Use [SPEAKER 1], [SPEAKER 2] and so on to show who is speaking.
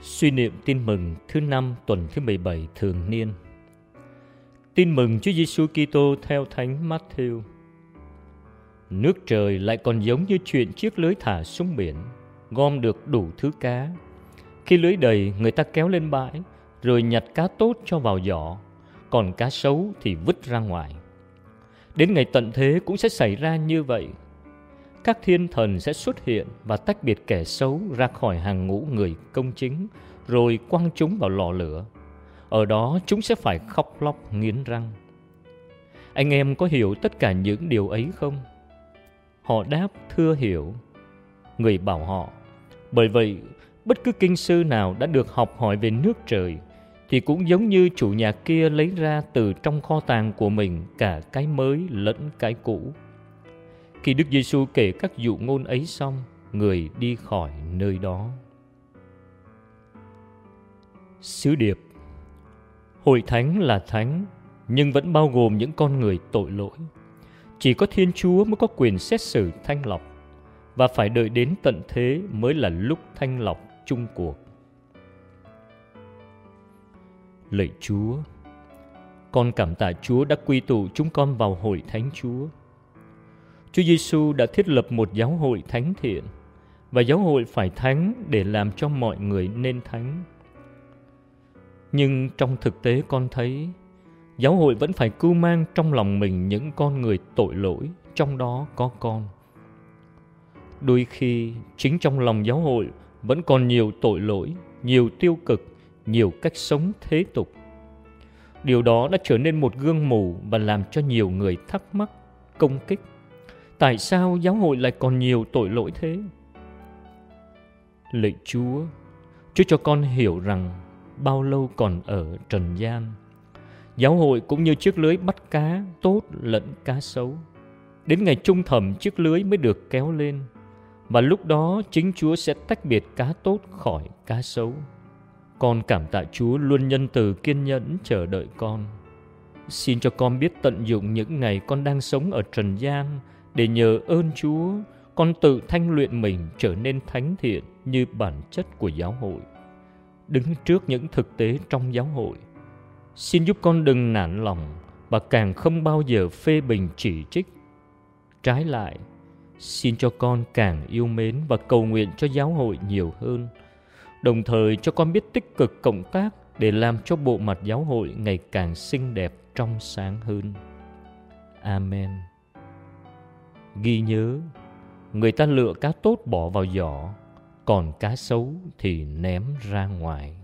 [SPEAKER 1] Suy niệm tin mừng thứ năm tuần thứ 17 thường niên. Tin mừng Chúa Giêsu Kitô theo Thánh Matthew. Nước trời lại còn giống như chuyện chiếc lưới thả xuống biển, gom được đủ thứ cá. Khi lưới đầy, người ta kéo lên bãi, rồi nhặt cá tốt cho vào giỏ, còn cá xấu thì vứt ra ngoài. Đến ngày tận thế cũng sẽ xảy ra như vậy. Các thiên thần sẽ xuất hiện và tách biệt kẻ xấu ra khỏi hàng ngũ người công chính, rồi quăng chúng vào lò lửa. Ở đó chúng sẽ phải khóc lóc nghiến răng. Anh em có hiểu tất cả những điều ấy không? Họ đáp thưa hiểu. Người bảo họ, bởi vậy bất cứ kinh sư nào đã được học hỏi về nước trời thì cũng giống như chủ nhà kia lấy ra từ trong kho tàng của mình cả cái mới lẫn cái cũ. Khi Đức Giêsu kể các dụ ngôn ấy xong, người đi khỏi nơi đó. Sứ điệp Hội thánh là thánh, nhưng vẫn bao gồm những con người tội lỗi. Chỉ có Thiên Chúa mới có quyền xét xử thanh lọc, và phải đợi đến tận thế mới là lúc thanh lọc chung cuộc. Lạy Chúa, con cảm tạ Chúa đã quy tụ chúng con vào hội thánh Chúa. Chúa Giêsu đã thiết lập một giáo hội thánh thiện và giáo hội phải thánh để làm cho mọi người nên thánh. Nhưng trong thực tế con thấy giáo hội vẫn phải cưu mang trong lòng mình những con người tội lỗi, trong đó có con. Đôi khi chính trong lòng giáo hội vẫn còn nhiều tội lỗi, nhiều tiêu cực nhiều cách sống thế tục. Điều đó đã trở nên một gương mù và làm cho nhiều người thắc mắc, công kích. Tại sao giáo hội lại còn nhiều tội lỗi thế? Lạy Chúa, Chúa cho con hiểu rằng bao lâu còn ở trần gian. Giáo hội cũng như chiếc lưới bắt cá tốt lẫn cá xấu. Đến ngày trung thẩm chiếc lưới mới được kéo lên và lúc đó chính Chúa sẽ tách biệt cá tốt khỏi cá xấu. Con cảm tạ Chúa luôn nhân từ kiên nhẫn chờ đợi con. Xin cho con biết tận dụng những ngày con đang sống ở trần gian để nhờ ơn Chúa, con tự thanh luyện mình trở nên thánh thiện như bản chất của giáo hội. Đứng trước những thực tế trong giáo hội, xin giúp con đừng nản lòng và càng không bao giờ phê bình chỉ trích. Trái lại, xin cho con càng yêu mến và cầu nguyện cho giáo hội nhiều hơn – đồng thời cho con biết tích cực cộng tác để làm cho bộ mặt giáo hội ngày càng xinh đẹp trong sáng hơn. Amen. Ghi nhớ, người ta lựa cá tốt bỏ vào giỏ, còn cá xấu thì ném ra ngoài.